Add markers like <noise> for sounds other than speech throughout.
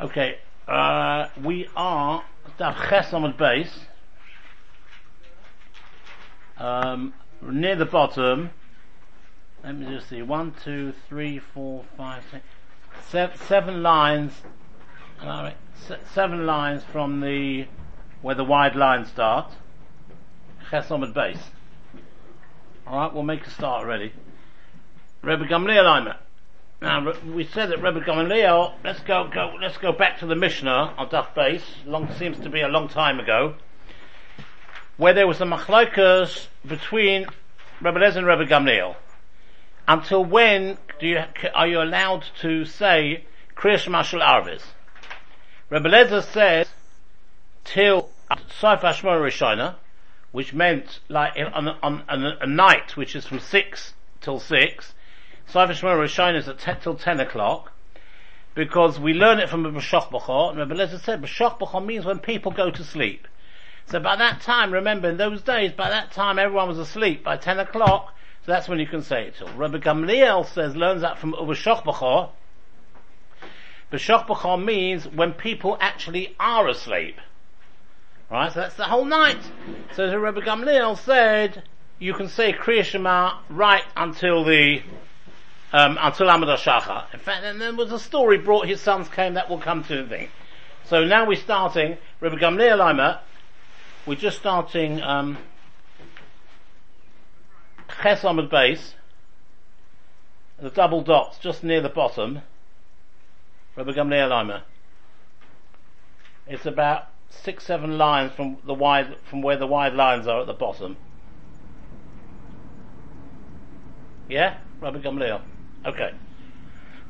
Okay, uh, we are Daf Ches the base. Um, near the bottom. Let me just see. One, two, three, four, five, six, seven, seven lines. Seven lines from the where the wide lines start. Ches base. Alright, we'll make a start already. Rebbe Gamliel Aimer. Now we said that Rebbe Gamaliel. Let's go, go. Let's go back to the Mishnah on Daf Base. Long seems to be a long time ago, where there was a machlokas between Rebbe Lezer and Rebbe Gamliel. Until when do you are you allowed to say Kriyash Mashal Arvis? Rebbe Lezer says till Saif Ashmor Rishona, which meant like on, on, on a night which is from six till six Sefer Shemor Rishon is at 10 till 10 o'clock, because we learn it from B'shoch B'chor, and Rabbi Lezer said B'shoch B'chor means when people go to sleep. So by that time, remember in those days, by that time everyone was asleep, by 10 o'clock, so that's when you can say it till. Rabbi Gamliel says, learns that from B'shoch B'chor, B'shoch B'chor means when people actually are asleep. Right, so that's the whole night. So Rabbi Gamliel said, you can say Kriya Shema right until the um, until Amad Shacha. In fact, and there was a story brought his sons came that will come to the thing. So now we're starting Rabbi Gamliel Aimer. We're just starting um, Ches Amad base, the double dots just near the bottom. Rabbi Gamliel Aimer. It's about six, seven lines from the wide, from where the wide lines are at the bottom. Yeah, Rabbi Gamliel. Okay.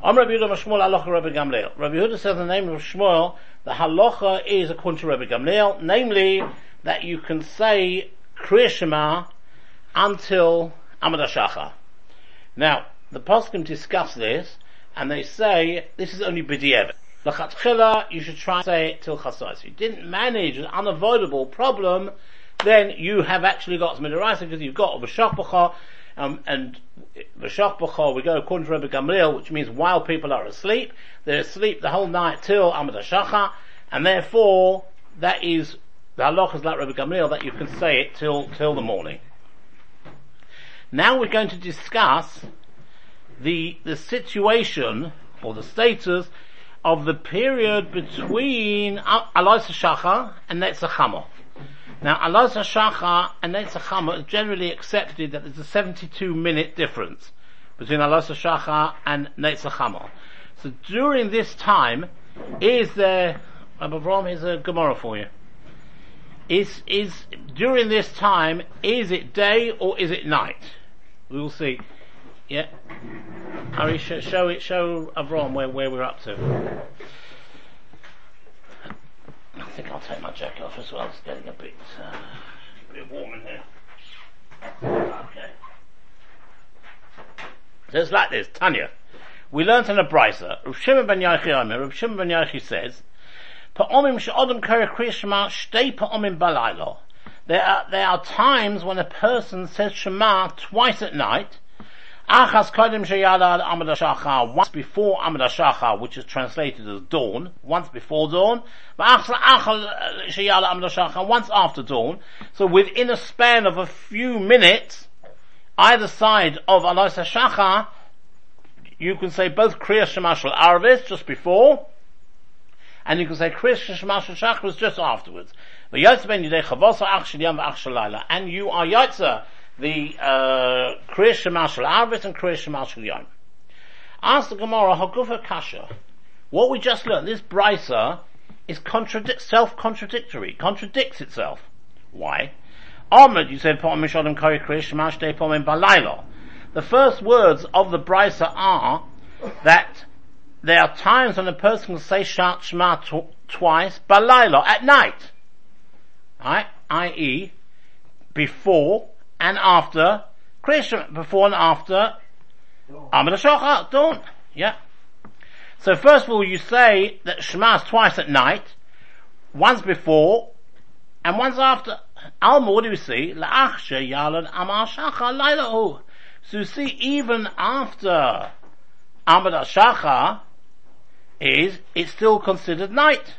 I'm Rabbi Yehuda Mashmuel halacha Rabbi Gamliel. Rabbi Yehuda says the name of Shmuel, the halacha is according to Rabbi Gamliel, namely that you can say Kriya Shema until Amad Shacha. Now, the poskim discuss this, and they say this is only b'di'evet. L'chatchila, you should try to say it till chasais. If you didn't manage an unavoidable problem, then you have actually got some because you've got a b'shach um, and V'shach b'chol, we go according to Rabbi Gamliel, which means while people are asleep, they're asleep the whole night till Amad Shacha, and therefore, that is, the halach is like Rabbi Gamliel, that you can say it till, till the morning. Now we're going to discuss the, the situation, or the status, of the period between Alois Shacha and Netzachamo. Now, Allah Shacha and Netzachama is generally accepted that there's a 72 minute difference between Allah Shacha and Netzachama. So during this time, is there, Abraham, here's a Gemara for you. Is, is, during this time, is it day or is it night? We will see. Yeah. Harry, show it, show Avram where, where we're up to. Think I'll take my jacket off as well. It's getting a bit, uh, a bit warm in here. Okay. So it's like this, Tanya. We learnt in a brisa, Rav Shimon ben Yochi Omer, Rav Shimon ben Yochi says, Pa'omim she'odem kare kriyashma shtei pa'omim balaylo. There are, there are times when a person says Shema twice at night, Achas Kodim Sheyada Amad Shacha, once before Amad Shacha, which is translated as dawn, once before dawn, once after dawn. So within a span of a few minutes, either side of Alois Shacha, you can say both Kriya Shemashal Arvis just before, and you can say Kriya Shemashal Shachris just afterwards. And you are Yotza the uh, Kriya Shemashal Arvis and Kriya Shemashal Yom. Ask the Gemara, Hagufa Kasha. What we just learned, this brisa is contradic- self-contradictory, contradicts itself. Why? Ahmed, you said, The first words of the brisa are that there are times when a person can say Shat Shema tw- twice, balayla, at night. Right? I.e., before and after Krishna, before and after Amid Shocha, uh, don't. Yeah. So first of all, you say that Shema is twice at night, once before, and once after. Alma, what do we see? La'achshe yalan amar shacha. So you see, even after Amid Shacha, is it's still considered night.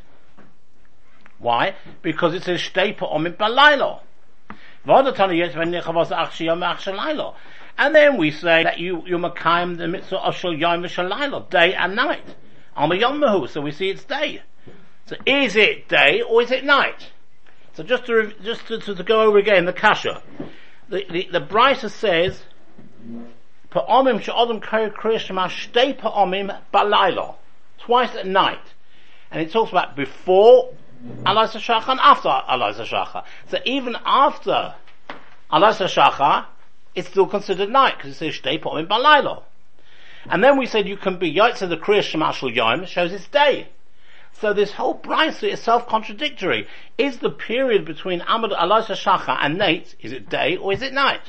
Why? Because it says shtei pa'omim balaylo. And then we say that you, you makayim the mitzvah of shal yom v'shalaylo, day and night. Alma yom so we see it's day. So is it day or is it night? So just to, just to, to, to go over again the kasha. The, the, the says. Twice at night. And it talks about before Alaysa Shacha and after Alaysa Shacha. So even after Alaysa Shacha, it's still considered night because it says Shtei Pa'omim balaylo. And then we said you can be Yaitza the Kriya Shemashal Yom, shows it's day. So this whole brisa is self-contradictory. Is the period between Amad Elisha Shacha and Nate, is it day or is it night?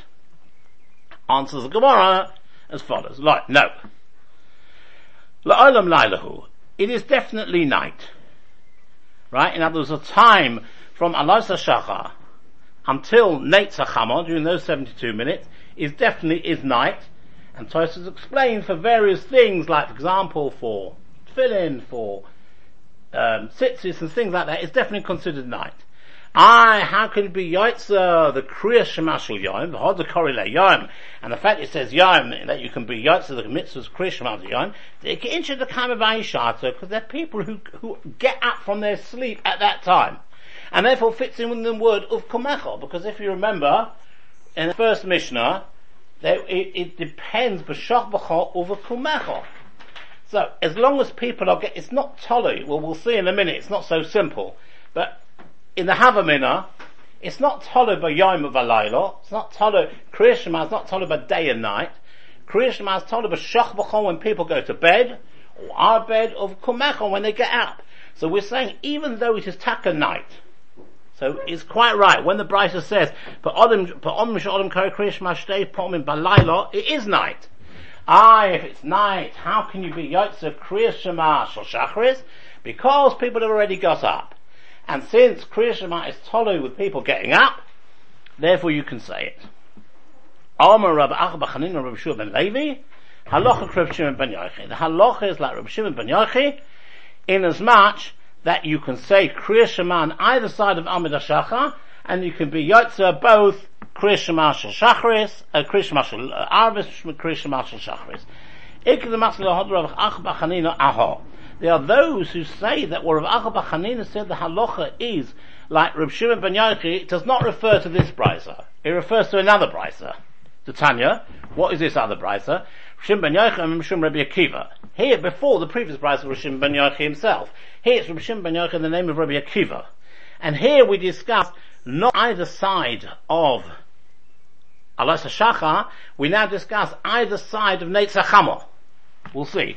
Answers the Gemara as follows. Like, no. La'olam Lailahu. It is definitely night. Right? In other words, a time from Elisha Shacha until Nate Sachama, during those 72 minutes, is definitely is night. And Tosfos explained for various things, like for example, for tefillin, for um, tzitzis and things like that is definitely considered night. I, how can it be Yaitza, the Kriya Shemashal Yom, the Hoda Korile Yom, and the fact it says Yom, that you can be Yaitza, the mitzvahs Kriya Shemashal Yom, they get into the kind of because they're people who, who get up from their sleep at that time. And therefore fits in with the word of Kumecho, because if you remember, in the first Mishnah, it, it depends, B'shach B'chol over Kumecho. So, as long as people are get, it's not Tolly, well we'll see in a minute, it's not so simple. But, in the Havamina, it's not tolu by Yom of Alayla, it's not tolu, Kriyashma is not tolu by day and night. Kriyashma is tolu by Shach when people go to bed, or our bed of Kumechon when they get up. So we're saying, even though it is Taka night, so it's quite right. When the Brisa says, it is night. Ah, if it's night, how can you be Yotze Kriya Shema Shal Shachris? Because people have already got up. And since Kriya Shema is tolu with people getting up, therefore you can say it. Amar Rabbi Achba Chanin Rabbi Shua ben Levi, Halacha Rabbi Shimon ben Yochi. The halacha is like Rabbi Shimon ben Yochi, in as much that you can say Kriya Shema on either side of Amid HaShacha, and you can be Yotze both Kriya Marshal Shachris, uh, Kriya Marshal uh, Arvis, Kriya Marshal Shachris. There are those who say that what Rav Acha Bachanina said the halacha is like Rav Shimon ben Yochi, it does not refer to this brisa. It refers to another brisa. To Tanya, what is this other brisa? Shimon ben Yochi and Shimon Rabbi Akiva. Here, before the previous brisa was Shimon ben Yochi himself. Here it's Rabbi Shimon ben Yochi in the name of Rabbi Akiva. And here we discuss not either side of Alas Shacha, we now discuss either side of Netzachamo. We'll see.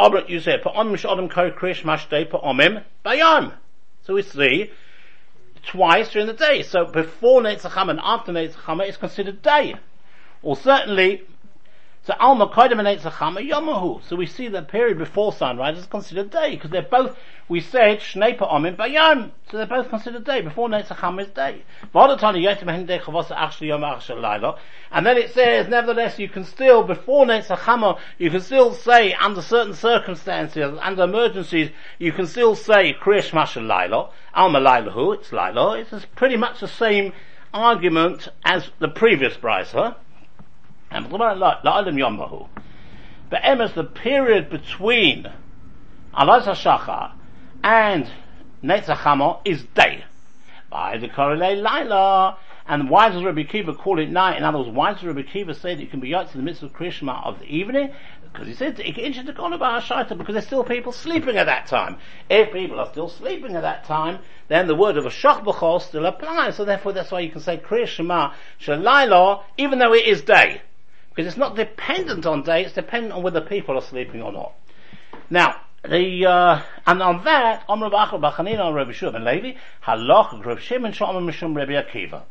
Albert, you said, Pa'omim sh'odem koi krish mashtei pa'omim bayam. So we see twice during the day. So before Netzacham and after Netzacham is considered day. Or certainly so Alma Kodim and Eitzachama Yomahu. So we see the period before sunrise is considered day, because they're both, we said, Shnei Pa'omim Bayam. So they're both considered day, before Eitzachama is day. And then it says, nevertheless, you can still, before Eitzachama, you can still say, under certain circumstances, under emergencies, you can still say, Kriyash Mashal Laila, Alma it's Laila, it's pretty much the same argument as the previous la'alim yomahu. But emes, the period between Alaz HaShachar and Netzachamo is day. By the Korelei Laila. And why does Rabbi Kiva call it night? In other words, why does Rabbi Kiva say that it can be yotz in the midst of Krishma of the evening? Because he said because there's still people sleeping at that time. If people are still sleeping at that time, then the word of a shachbachol still applies. So therefore that's why you can say Krishma Shalayla, even though it is day. Because it's not dependent on day, it's dependent on whether people are sleeping or not. Now, the, uh, and on that, Om Rav Achar Bachanina Rabbi Shua ben Levi, Halach Rav Shimon Shomim Mishum Rabbi Akiva.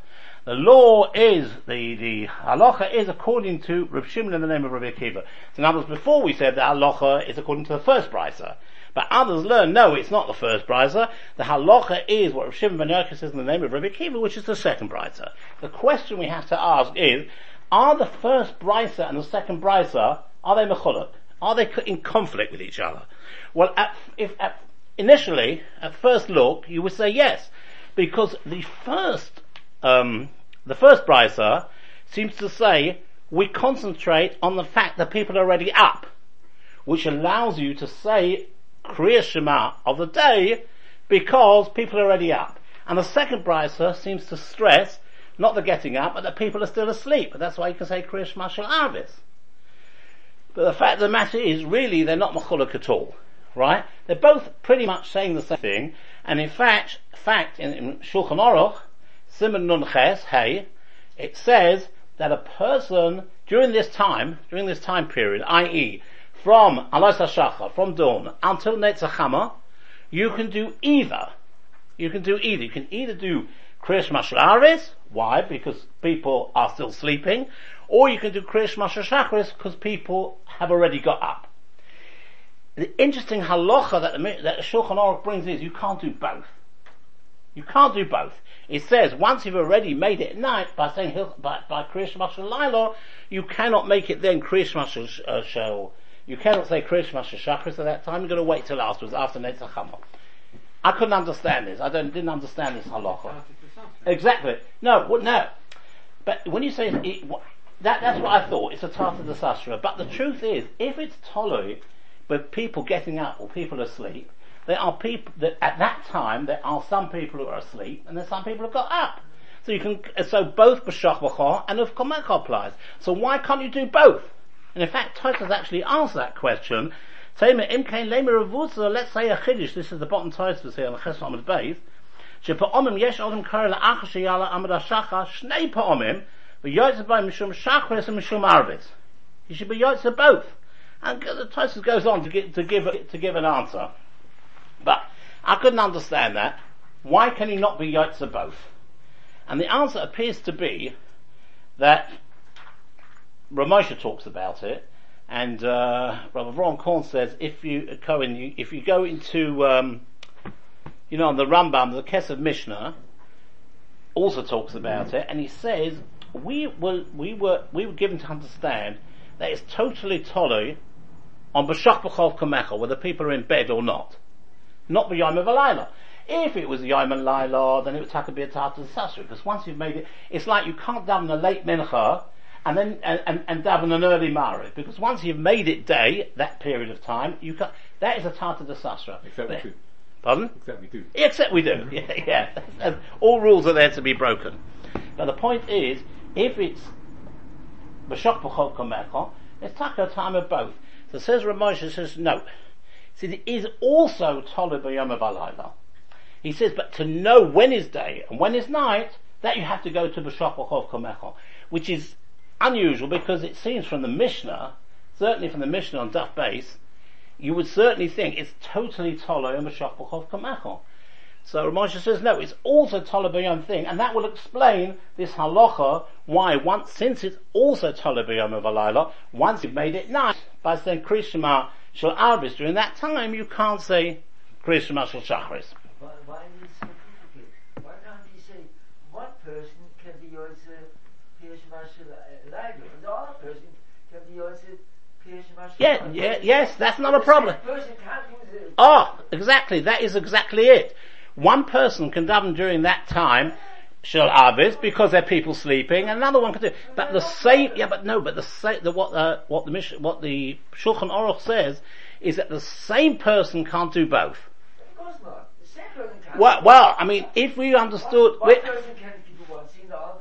The law is, the, the halacha is according to Rav Shimon in the name of Rabbi Akiva. So words, before we said that halacha is according to the first brisa. But others learn, no, it's not the first brisa. The halacha is what Rav Shimon ben Yochai says in the name of Rabbi Akiva, which is the second brisa. The question we have to ask is, are the first brisa and the second brisa, are they mechulak? Are they in conflict with each other? Well, at, if at, initially, at first look, you would say yes, because the first, um, the first brisa seems to say we concentrate on the fact that people are already up, which allows you to say Kriya Shema of the day because people are already up. And the second brisa seems to stress not the getting up, but the people are still asleep. That's why you can say Kriya Shema Shel Arvis. But the fact of the matter is, really, they're not machulak at all, right? They're both pretty much saying the same thing, and in fact, fact in, in Shulchan Aruch, Simon Nun Ches, hey, it says that a person during this time, during this time period, i.e., from Alas HaShachar, from dawn until Netzachama, you can do either. You can do either. You can either do Kriyash Mashlaris, why? Because people are still sleeping, or you can do Kriyash Mashashachris because people have already got up. The interesting halacha that the, that the Shulchan Aruch brings is you can't do both. You can't do both. It says once you've already made it night by saying by, by Kriyash Mashal you cannot make it then Kriyash Mashal uh, You cannot say Kriyash Mashal Shachris at that time. You're going to wait till afterwards after Netzachama. I couldn't understand this. I didn't understand this halacha. Exactly. No, no. But when you say it, that, that's what I thought. It's a Tata Sastra. But the truth is, if it's Tolu, with people getting up or people asleep, there are people that at that time there are some people who are asleep and there's some people who got up. So you can, so both B'shach B'chor and of applies. So why can't you do both? And in fact, Titus actually asked that question. Let's say a chiddush. This is the bottom Titus here on the Ches Amud. שפעמים יש אדם קרא לאחר שיאללה עמד השחר שני פעמים ויועצת בהם משום שחרס ומשום ערבס. You should be yotze both. And the Tosus goes on to, get, to give to give an answer. But I couldn't understand that. Why can he not be yotze both? And the answer appears to be that Ramosha talks about it, and uh, Rabbi Ron Korn says if you Cohen, you, if you go into um, you know, on the Rambam, the Kesef Mishnah, also talks about it, and he says, we were, we were, we were given to understand that it's totally tolly on B'shach B'chol Kamecha, whether people are in bed or not. Not the B'yom of If it was the Yom and Laila, then it would have to be a Tata Sasra, because once you've made it, it's like you can't daven a late mincha, and then, and, and, and daven an early Mariv, because once you've made it day, that period of time, you can that is a Tata Sasra. Except but, Pardon? Except we do. Except we do. <laughs> Yeah, yeah. All rules are there to be broken. But the point is, if it's b'shok it's taka time of both. So says Ramosha says no. See, it is also told by Yom Alayla. He says, but to know when is day and when is night, that you have to go to b'shok kamecha, which is unusual because it seems from the Mishnah, certainly from the Mishnah on Daf Base, you would certainly think it's totally Tolo and Mashachbachov Kamachon. So Ramosha says no, it's also Tolo thing, and that will explain this halacha why once since it's also Tolo of Alayla, once you've made it nice by saying Krishma Shal Arbis during that time you can't say Krishma Shal Shachris. Why, why is it so Why can't you say one person can be yours uh, Krishma Shal uh, Arbis, and the other person can be yours uh, yeah, yeah, yes, that's not a problem. Oh, exactly. That is exactly it. One person can daven during that time, shal avis, because there are people sleeping, and another one can do. it. But the same, yeah, but no, but the same, the, what, uh, what the what the Shulchan Aruch says is that the same person can't do both. Of course not. The same person can't. Well, well, I mean, if we understood, one, one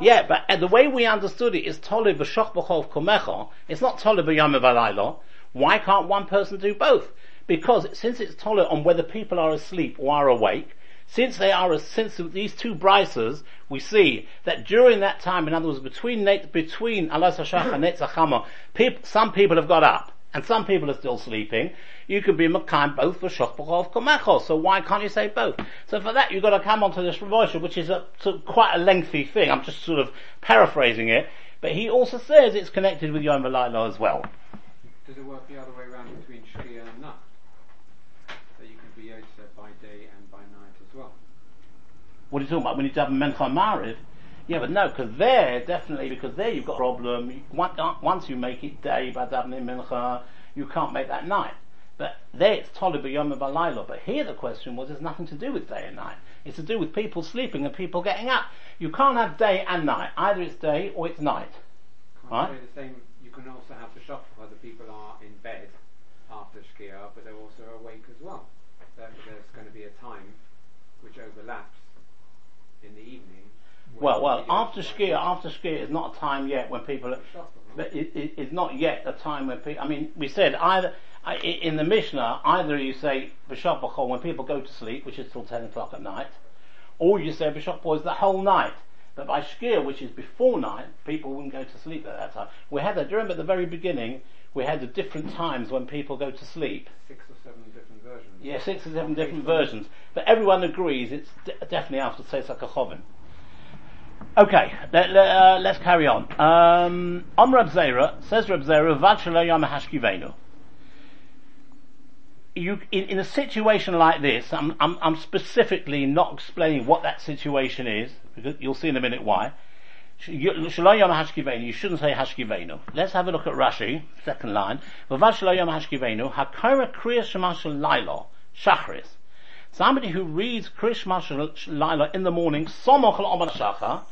yeah, but uh, the way we understood it is tolu b'shoch b'chol kumecha. It's not tolu b'yom v'alaylo. Why can't one person do both? Because since it's tolu on whether people are asleep or are awake, since they are, since these two brises, we see that during that time, in other words, between between Alas Hashach and Netzachama, some people have got up. And some people are still sleeping, you can be Makam both for Shochbachov Komechos. So why can't you say both? So for that you've got to come onto this Ramosha, which is a, quite a lengthy thing. I'm just sort of paraphrasing it. But he also says it's connected with Yom V'Layla as well. Does it work the other way around between Shkia and Nacht? That you can be Yotze by day and by night as well? What are you talking about? When you have Mincha Mariv? Yeah, but no, because there, definitely, because there you've got a problem. Uh, once you make it day by davening mincha, you can't make that night. But there it's tolu b'yom balaylo. But here the question was, it's nothing to do with day and night. It's to do with people sleeping and people getting up. You can't have day and night. Either it's day or it's night. Can't right? the same. You can also have the shop where the people are in bed after Shkia, but they're also awake as well. So there's going to be a time which overlaps in the evening well, well, after ski, after ski is not a time yet when people, it, it, it's not yet a time when people, I mean, we said either, in the Mishnah, either you say B'Shabbat when people go to sleep, which is till 10 o'clock at night, or you say B'Shabbat is the whole night. But by Shkia, which is before night, people wouldn't go to sleep at that time. We had that, during at the very beginning, we had the different times when people go to sleep. Six or seven different versions. Yeah, six or seven different versions. But everyone agrees it's d- definitely after Tzeisak Chovin. Okay, let, us uh, carry on. Um, on Reb Zera, says Reb Zera, Vachalo Yom. You, in, in, a situation like this, I'm, I'm, I'm, specifically not explaining what that situation is, because you'll see in a minute why. You shouldn't say Hashkivenu. Let's have a look at Rashi, second line. Hashkivenu, Hakara Kriya Shemashal Lailo, Shachris. Somebody who reads Kriyas Laila in the morning, Somoch Amad Shachar,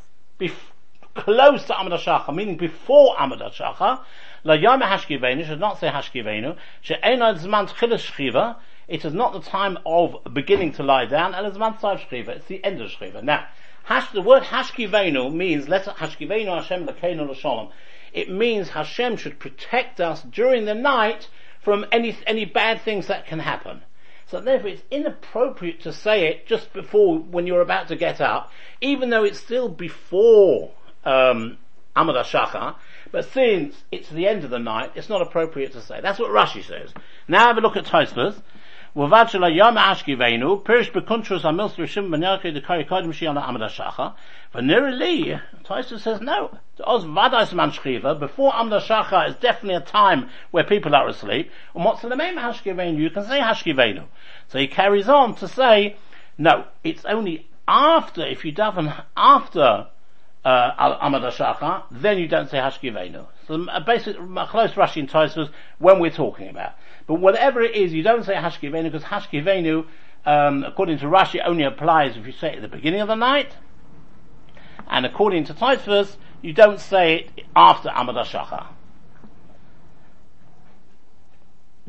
close to Amad Shachar, meaning before Amad Shachar, La Yom Hashkivenu, should not say Hashkivenu, She'enad Zman Shchiva, it is not the time of beginning to lie down, it's Zman Tzav Shchiva, it's the end of Shchiva. Now, hash, the word Hashkivenu means, let Hashkivenu Hashem Lakeinu L'Sholom. It means Hashem should protect us during the night from any, any bad things that can happen. So therefore it's inappropriate to say it just before when you're about to get up, even though it's still before um, Amad Shachar, but since it's the end of the night, it's not appropriate to say. That's what Rashi says. Now have a look at Tosfos. Uvad shel yom ashkiveinu, pirish bekuntros amils rishim v'nerkei the karikodim shi'ana amada shacha, v'nirili, Taisa says no. Oz vadas man shchiva, before amada shacha is definitely a time where people are asleep, and what's the name hashkiveinu? You can say hashkiveinu. So he carries on to say, no, it's only after, if you daven after uh, Amad Shacha, then you don't say hashkivenu. So a basic, close Rashi in Tosfos when we're talking about. But whatever it is, you don't say Hashkivenu because Hashkivenu, um, according to Rashi, only applies if you say it at the beginning of the night. And according to Tosfos, you don't say it after Amad Shachar.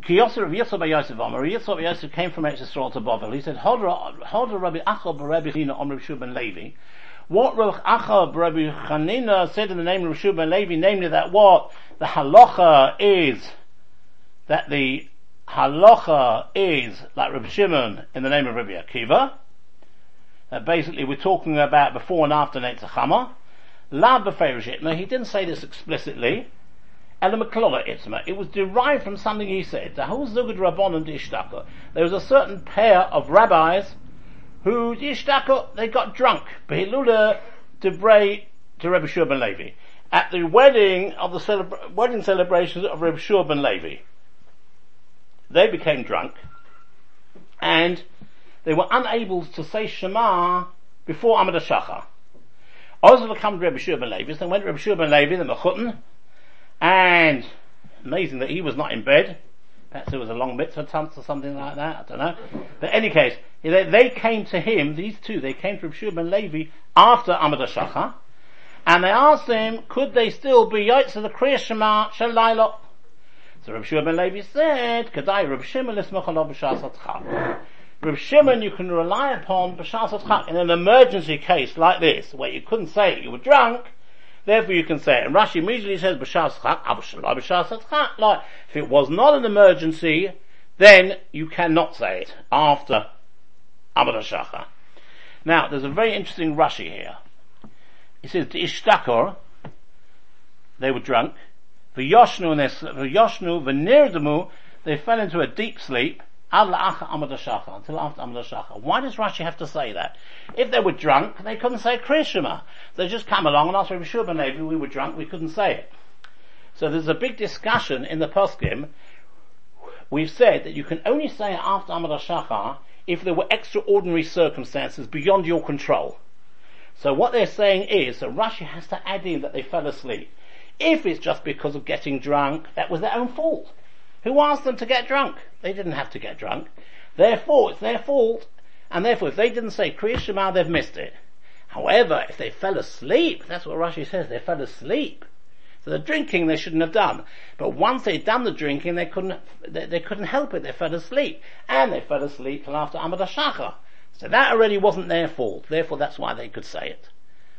Kiyosir of Yisrael by Yosef Omer, Yisrael by Yosef came from Eretz Yisrael to Bovel. He said, Hold Rabbi Achal Rabbi China Om Rabbi ben Levi. What Rabbi Achal Rabbi Chanina said in the name of Rabbi ben Levi, namely that what the halacha is that the halacha is like Rabbi Shimon in the name of Rabbi Akiva. That basically we're talking about before and after Netzachama. La Now he didn't say this explicitly. It was derived from something he said. There was a certain pair of rabbis who they got drunk. Behilula Debrei to Rabbi Shua ben Levi at the wedding of the celebra- wedding celebrations of Rabbi Shua ben Levi. They became drunk and they were unable to say Shema before Amad Shachar. Also come to Rabbi Shua ben Levi, so they went to Rabbi Shua ben Levi, the Mechutin, and amazing that he was not in bed. Perhaps it was a long mitzvah tance or something like that, I don't know. But any case, they, came to him, these two, they came to Shua ben Levi after Amad Shachar, and they asked him, could they still be Yaitza the Kriya Shema Shalailot? So Rav Shimon Levi said, Kadai Rav Shimon lismachalav b'shas Rav Shimon you can rely upon b'shas in an emergency case like this, where you couldn't say it, you were drunk, therefore you can say it. And Rashi immediately says like, if it was not an emergency, then you cannot say it after Amad. Now, there's a very interesting Rashi here. It says, the Ishtakor, they were drunk, V'yoshnu and v'yoshnu v'nirdamu, they fell into a deep sleep, until after hashachar. Why does Rashi have to say that? If they were drunk, they couldn't say Kriyashima. They just come along and asked Rabbi Shua Levi, we were drunk, we couldn't say it. So there's a big discussion in the poskim. We've said that you can only say it after amad hashachar if there were extraordinary circumstances beyond your control. So what they're saying is that Rashi has to add in that they fell asleep. If it's just because of getting drunk, that was their own fault. Who asked them to get drunk? They didn't have to get drunk. Therefore, it's their fault, and therefore if they didn't say Kriya Shema, they've missed it. However, if they fell asleep, that's what Rashi says, they fell asleep. So the drinking they shouldn't have done. But once they'd done the drinking, they couldn't, they, they couldn't help it, they fell asleep. And they fell asleep till after Amad Shachar. So that already wasn't their fault, therefore that's why they could say it.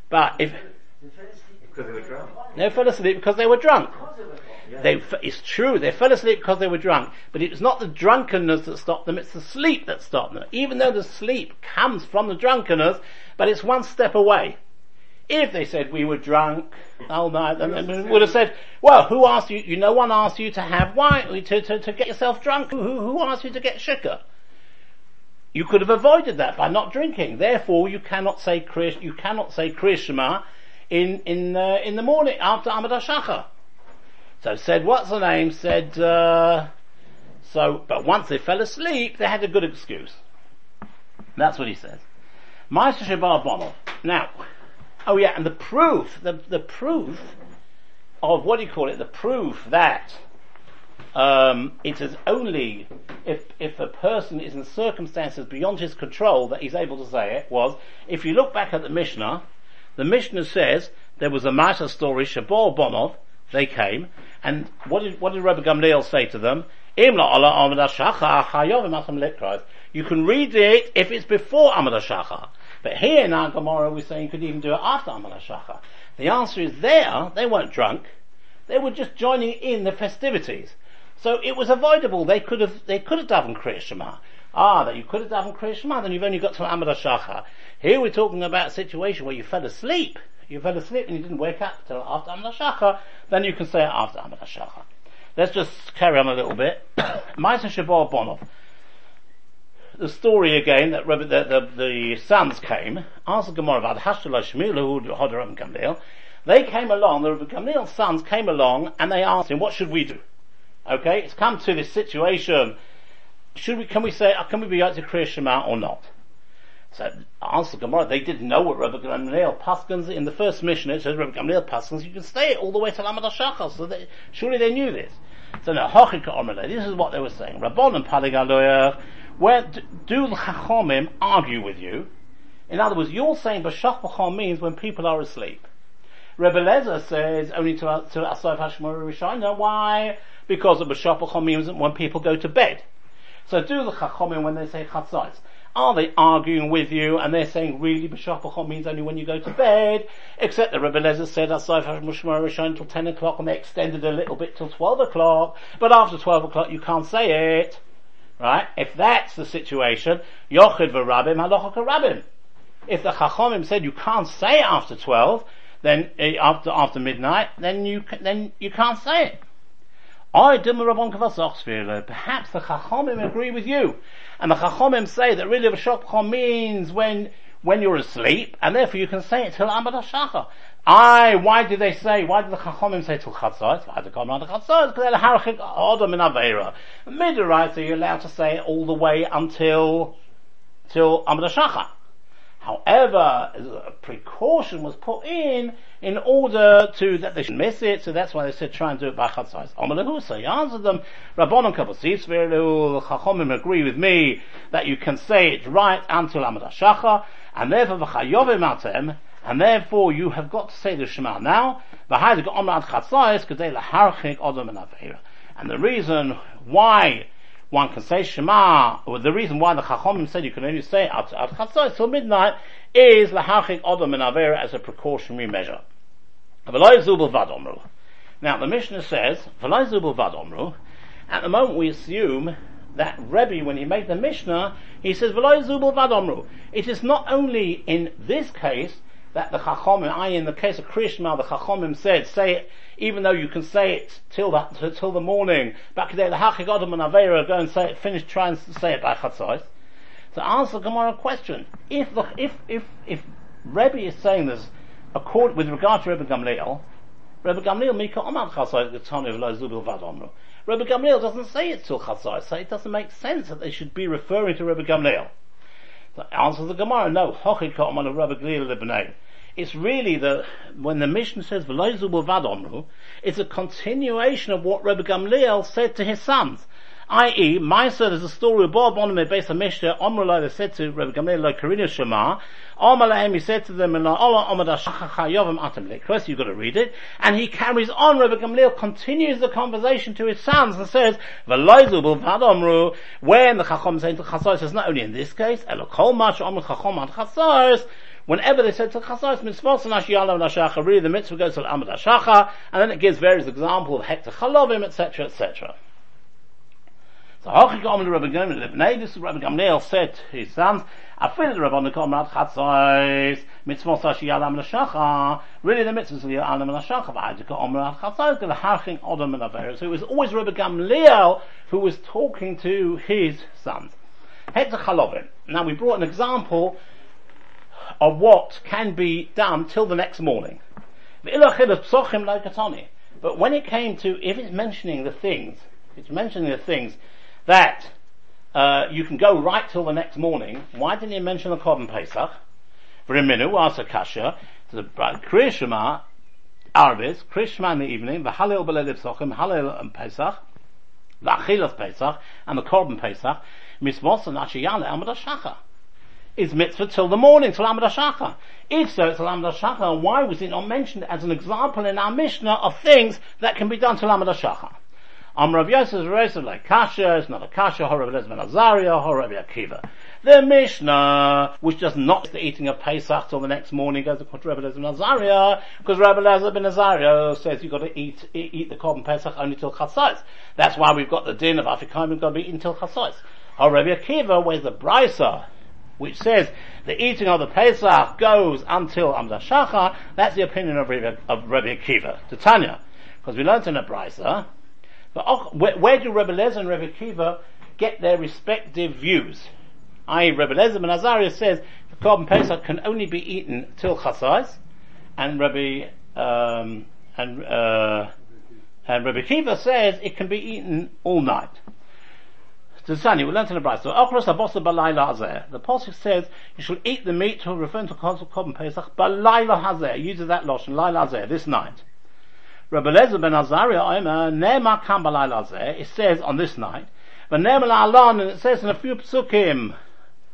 But if, Because they were drunk. they fell asleep because they were drunk. Yeah. They, it's true, they fell asleep because they were drunk, but it's not the drunkenness that stopped them, it's the sleep that stopped them. Even though the sleep comes from the drunkenness, but it's one step away. If they said we were drunk all night, then they would have said, well, who asked you, you, no one asked you to have wine, to, to, to get yourself drunk, who, who asked you to get sugar? You could have avoided that by not drinking. Therefore, you cannot say Krish, you cannot say Krishma in, in, uh, in the morning after Amad HaShachar. So said, what's the name? Said, uh, so, but once they fell asleep, they had a good excuse. That's what he says. Ma'aser Shebar Bonov. Now, oh yeah, and the proof, the, the proof of, what do you call it, the proof that um, it is only if if a person is in circumstances beyond his control that he's able to say it was if you look back at the Mishnah, the Mishnah says there was a matter story Shabor Bonov, they came, and what did what did Rabbi Gamliel say to them? You can read it if it's before Amad HaShachar. But here in our Gemara we're saying you could even do it after Amad HaShachar. The answer is there, they weren't drunk. They were just joining in the festivities. So it was avoidable. They could have, they could have done Kriya Shema. Ah, that you could have done Kriya Shema, then you've only got to Amad HaShachar. Here we're talking about a situation where you fell asleep. You fell asleep and you didn't wake up until after Amad HaShachar, then you can say after Amad HaShachar. Let's just carry on a little bit. <coughs> Ma'aser Shabbat Bonov. The story again that Rebbe, the, the, the sons came, asked Gemara about Hashtalah Shemilu, Hodaram Gamliel. They came along, the Rebbe Gamliel's sons came along and they asked him, what should we do? Okay, it's come to this situation. Should we, can we say, uh, can we be out to Kriya Shema or not? So, answer Gemara, they didn't know what Rabbi Gamliel Paskins, in the first mission it says Rabbi Gamliel Paskins, you can stay all the way to Lamad HaShachar, so they, surely they knew this. So now, Hochika Omele, this is what they were saying. Rabbon and Paligaloyer, where do the Chachomim argue with you? In other words, you're saying B'chom means when people are asleep. Rebbe Lezer says only to, to Asaf Hashmor Rishon. Why? Because B'shach B'chom means when people go to bed. So do the Chachomim when they say Chatzais. Are they arguing with you and they're saying really B'shach B'chom means only when you go to bed? Except that Rebbe Lezer said Asaf Hashmor Rishon until 10 o'clock and they extended a little bit till 12 o'clock. But after 12 o'clock you can't say it. Right? If that's the situation, Yochid v'Rabim halacha Rabim. If the Chachomim said you can't say it after 12, then eh, after after midnight, then you then you can't say it. I Rabban Kavasochsvir. Perhaps the Chachomim agree with you, and the Chachomim say that really V'shopchom means when when you're asleep, and therefore you can say it till Amad Hashachar. I, why did they say, why did the Chachomim say till Chatzos? Why did around to Chatzos? Because they're Harachik Odom in Aveira. Midirai, so you're allowed to say it all the way until, till Amad Hashachar. However, a precaution was put in in order to that they should miss it, so that's why they said try and do it by chatzais. Amalahu, so he answered them, Kabbasis the Chachomim agree with me that you can say it right until Amad HaShachar, and therefore v'chayovim atem, and therefore you have got to say the Shema now, v'haydik omrad chatzais, k'dei laharchik odom and the reason why one can say Shema, or the reason why the Chachomim said you can only say at, at Chatzos till midnight is lahachik odom and avera as a precautionary measure. Now the Mishnah says, at the moment we assume that Rebbe, when he made the Mishnah, he says. It is not only in this case that the Chachomim, I in the case of Krishma, the Chachomim said, say it, even though you can say it till that, till the morning, back today, the Hachigodam and Avera, go and say it, finish, try and say it by Chatzos. So answer the Gemara question. If the, if, if, if Rebbe is saying this, with regard to Rebbe Gamliel, Rebbe Gamliel Mika Omar the Vadomru. Rebbe Gamliel doesn't say it till Chatzos, so it doesn't make sense that they should be referring to Rebbe Gamliel. So answers the Gemara, no, Hochika Omar Rebbe Gamliel Libnei. It's really the, when the mission says V'lo Zubil Vadomru, it's a continuation of what Rebbe Gamliel said to his sons i.e., Maisa, there's a story of Bob on based on Mishnah, Omrullah, they said to Rabbi Gamliel, like Karina Shema, Omalahem, he said to them, Lekros, you've got to read it, and he carries on, Rabbi Gamliel continues the conversation to his sons and says, when the Chachom saying to Chasar says, not only in this case, whenever they said to Chasar, mitzvot and Ashiyala really the mitzvah goes to Amad Ashacha, and then it gives various examples of Hekta Chalovim, etc., etc. So Hochi Gom to Rabbi Gamliel, Ibnei, this Rabbi Gamliel said to his sons, Afil the Rabbi Komrat Chatzos, mitzvot sashi yalam l'shacha, really the mitzvahs of yalam l'shacha, v'aydik omrat chatzos, the harching odom and averis. So it was always Rabbi Gamliel who was talking to his sons. Head to Chalovim. Now we brought an example of what can be done till the next morning. But when it came to, if it's mentioning the things, it's mentioning the things that uh, you can go right till the next morning. Why didn't he mention the Korban Pesach? V'riminu asa kasha, to the Kriya Shema, Arabis, Kriya Shema in the evening, the B'Leil Psochim, Halil and Pesach, the Achilas Pesach, and the Korban Pesach, Mismos and Ashiyale Amad. Is mitzvah till the morning, till Amad. If so, it's Amad why was it not mentioned as an example in our Mishnah of things that can be done till Amad? Am Rav Yosef like Kasha, it's not a Kasha, Horav Elazar ben Azaria, Horav Akiva. The Mishnah, which does not the eating of Pesach till the next morning, goes to Rabbi Elazar Azaria, because Rabbi Elazar ben Azaria says you've got to eat, eat, eat the Korban Pesach only till Chatzais. That's why we've got the din of Afikaim, we've got to be eaten till Chatzais. Rabbi Akiva, where's the Brisa, which says the eating of the Pesach goes until Amzah Shacha, that's the opinion of Rabbi, of Rabbi Akiva, to Tanya. Because we learned in a Brisa, but where, where do Rebbe Lezer and Rebbe Kiva get their respective views? I.e. Rebbe Lezer and Azariah says the Korban Pesach can only be eaten till Chasais, and Rebbe, um, and, uh, and Rebbe Kiva says it can be eaten all night. So Sani, we learned in the Bride. So Ochros Balayla. The Pasuk says you shall eat the meat to refer to Korban Pesach Balayla Hazer. Uses that lotion, Laila Hazer, this night. Rabbi Lezer ben Azariah Omer, Ne'ma kam it says on this night, Ne'ma la'alon, and it says in a few psukim,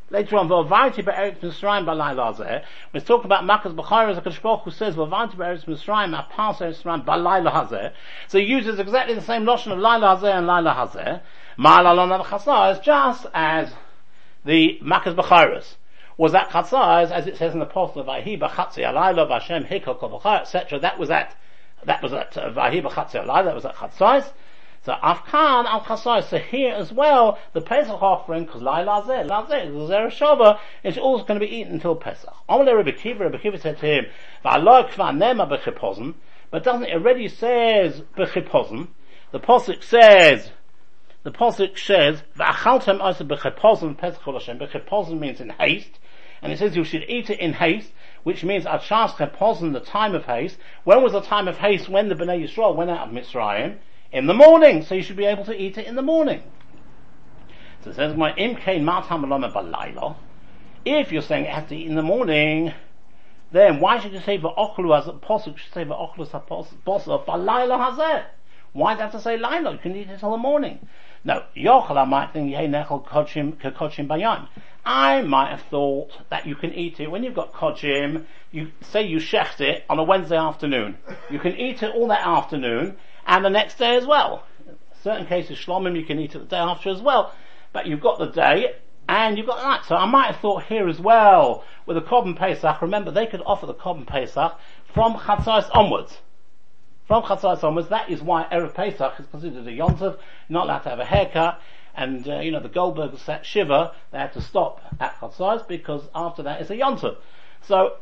later on, V'ovarti be'eretz Mitzrayim balayla zeh, when it's talking about Makkah's Bechayr as a who says, V'ovarti be'eretz Mitzrayim, apars eretz Mitzrayim balayla hazeh, so he uses exactly the same notion of Laila hazeh and Laila hazeh, Ma'alalon of Chasar is just as the Makkah's Bechayras was that Chatzar, as it says in the Apostle of Ahi, Bachatzi Alayla, Vashem Hikol Kovachar, etc. That was that that was at uh, Vahi B'Chatzei that was at Chatzais. So Afkan al Chatzais. So here as well, the Pesach offering, because Lai Lazeh, Lazeh, Zera Shava, is also going to be eaten until Pesach. Amalei Rebbe Kiva, Rebbe Kiva said to him, V'aloi kva nema b'chipozim, but doesn't it already says b'chipozim? The Pesach says, the Pesach says, V'achaltem also b'chipozim Pesach Hashem. B'chipozim means in haste, and it says you should eat it in haste, which means Shas Chepozin, the time of haste. When was the time of haste when the Bnei Yisrael went out of Mitzrayim? In the morning, so you should be able to eat it in the morning. So it says, "My imkein matam balaylo." If you're saying it has to eat in the morning, then why should you say va'ochlu as a posuk should say va'ochlu as a posuk balaylo hazeh? Why do you have to say laila? You can eat it till the morning. No, yochel might think yeh nechel kochim bayam. I might have thought that you can eat it when you've got kodjim, you say you shecht it on a Wednesday afternoon. You can eat it all that afternoon and the next day as well. In certain cases, shlomim, you can eat it the day after as well. But you've got the day and you've got that. So I might have thought here as well, with the Korban Pesach, remember they could offer the Korban Pesach from Chatzos onwards. From Chatzos onwards, that is why Erev Pesach is considered a Yontav, not allowed to have a haircut, and, uh, you know, the Goldberg set Shiva, they had to stop at Chatzos because after that it's a Yontif. So,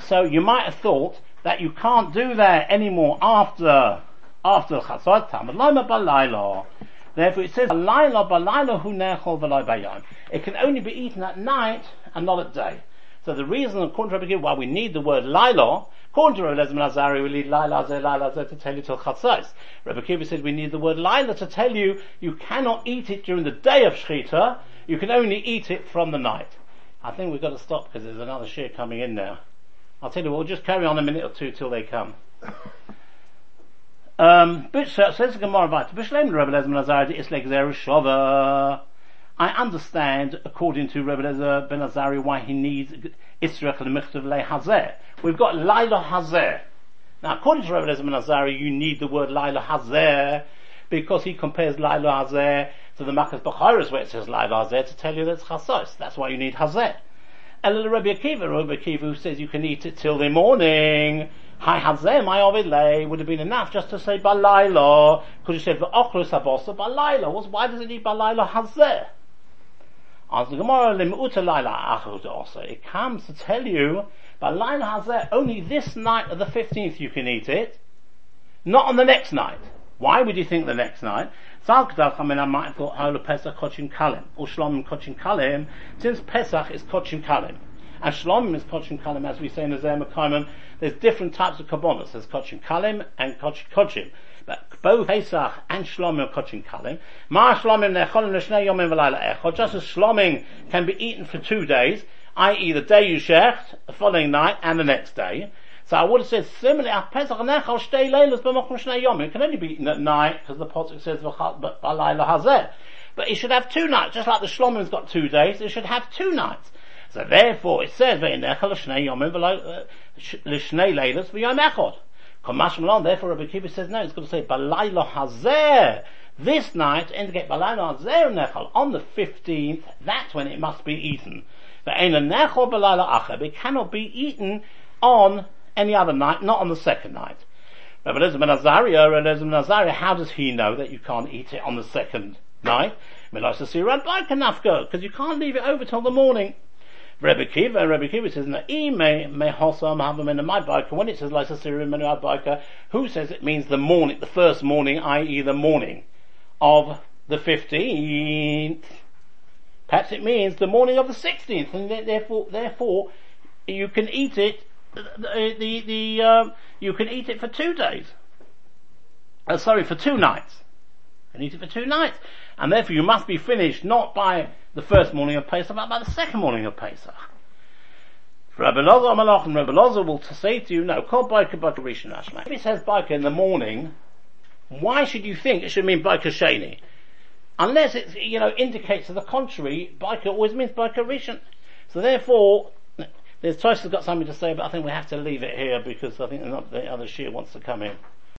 So you might have thought that you can't do that anymore after, after Loma Balayla. Therefore it says, Balayla Balayla hu nechol v'lo bayom. It can only be eaten at night and not at day. So the reason, according to Rabbi why we need the word Lila, according to Rabbi Elazar Azari, we need Lila Zeh, Lila Zeh to tell you till Chatzos. Rabbi Akiva said we need the word Lila to tell you you cannot eat it during the day of Shechita, you can only eat it from the night. I think we've got to stop because there's another shiur coming in now. I'll tell you, we'll just carry on a minute or two till they come. Um, says Gemara weiter, "B'shleim Rebbe Lezer ben Azari is like Zera Shova." I understand, according to Rebbe Lezer ben Azari, why he needs Israel Lemichtav Le Hazer. We've got Laila Hazer. Now, according to Rebbe Lezer ben Azari, you need the word Laila Hazer because he compares Laila Hazer to the Makkah Bechorus where it says Laila Hazer to tell you that it's Chasos. That's why you need Hazer. And the Rabbi Akiva, Rabbi Akiva who says you can eat it till the morning. Hi Hazeh, my Ovid lay would have been enough just to say Balayla. Could you say V'ochlus Habosa Balayla? What's- Why does it need Balayla Hazeh? As the Gemara Laila also. It comes to tell you Balayla Hazeh, only this night of the 15th you can eat it. Not on the next night. Why would you think the next night? Since Pesach is Kodshim Kalim. And Shlomim is Kodshim Kalim, as we say in the Zeh Mekayman, there's different types of Kabbalas. There's Kodshim Kalim and Kochim Both Pesach and Shlomim are Kodshim Kalim. Ma Shlomim Necholim Neshnei Yomim V'Layla Echod, just as Shlomim can be eaten for two days, i.e. the day you shecht, the following night, and the next day. So I would have said similarly, at Pesach nechal shtei leilas b'mokum shnei yom. It can only be eaten at night because the pasuk says balayla hazeh. But it should have two nights, just like the shlomim's got two days. It should have two nights. So therefore, it says ve'inechal shnei yomim l'shnei uh, leilas v'yom echod. Therefore Rabbi Kiva says no, it's going to say balayla hazeh. This night, indicate balayla hazeh nechal. On the 15th, that's when it must be eaten. It cannot be eaten on any other night, not on the second night. Rabbi Elazar ben Azariah, oh, Rabbi Elazar ben how does he know that you can't eat it on the second night? Because you can't leave it over till the morning. Rebbe Kiva, and Rebbe Kiva says, "Na me me hosam havim in my biker." When it says like Sasirim in biker, who says it means the morning, the first morning, i.e., the morning of the fifteenth? Perhaps it means the morning of the sixteenth, and therefore, therefore, you can eat it. The the, the um, you can eat it for two days. Uh, sorry, for two nights. You can eat it for two nights, and therefore you must be finished not by the first morning of Pesach, but by the second morning of Pesach. Rabbi Lozer Malach and Rabbi Lozer will say to you, no, call Baika Baika Rishon Ashma. If it says Baika in the morning, why should you think it should mean Baika Sheni? Unless it, you know, indicates to the contrary, Baika always means Baika Rishon. So therefore, there's Tosh has got something to say, but I think we have to leave it here because I think the other Shiur wants to come in.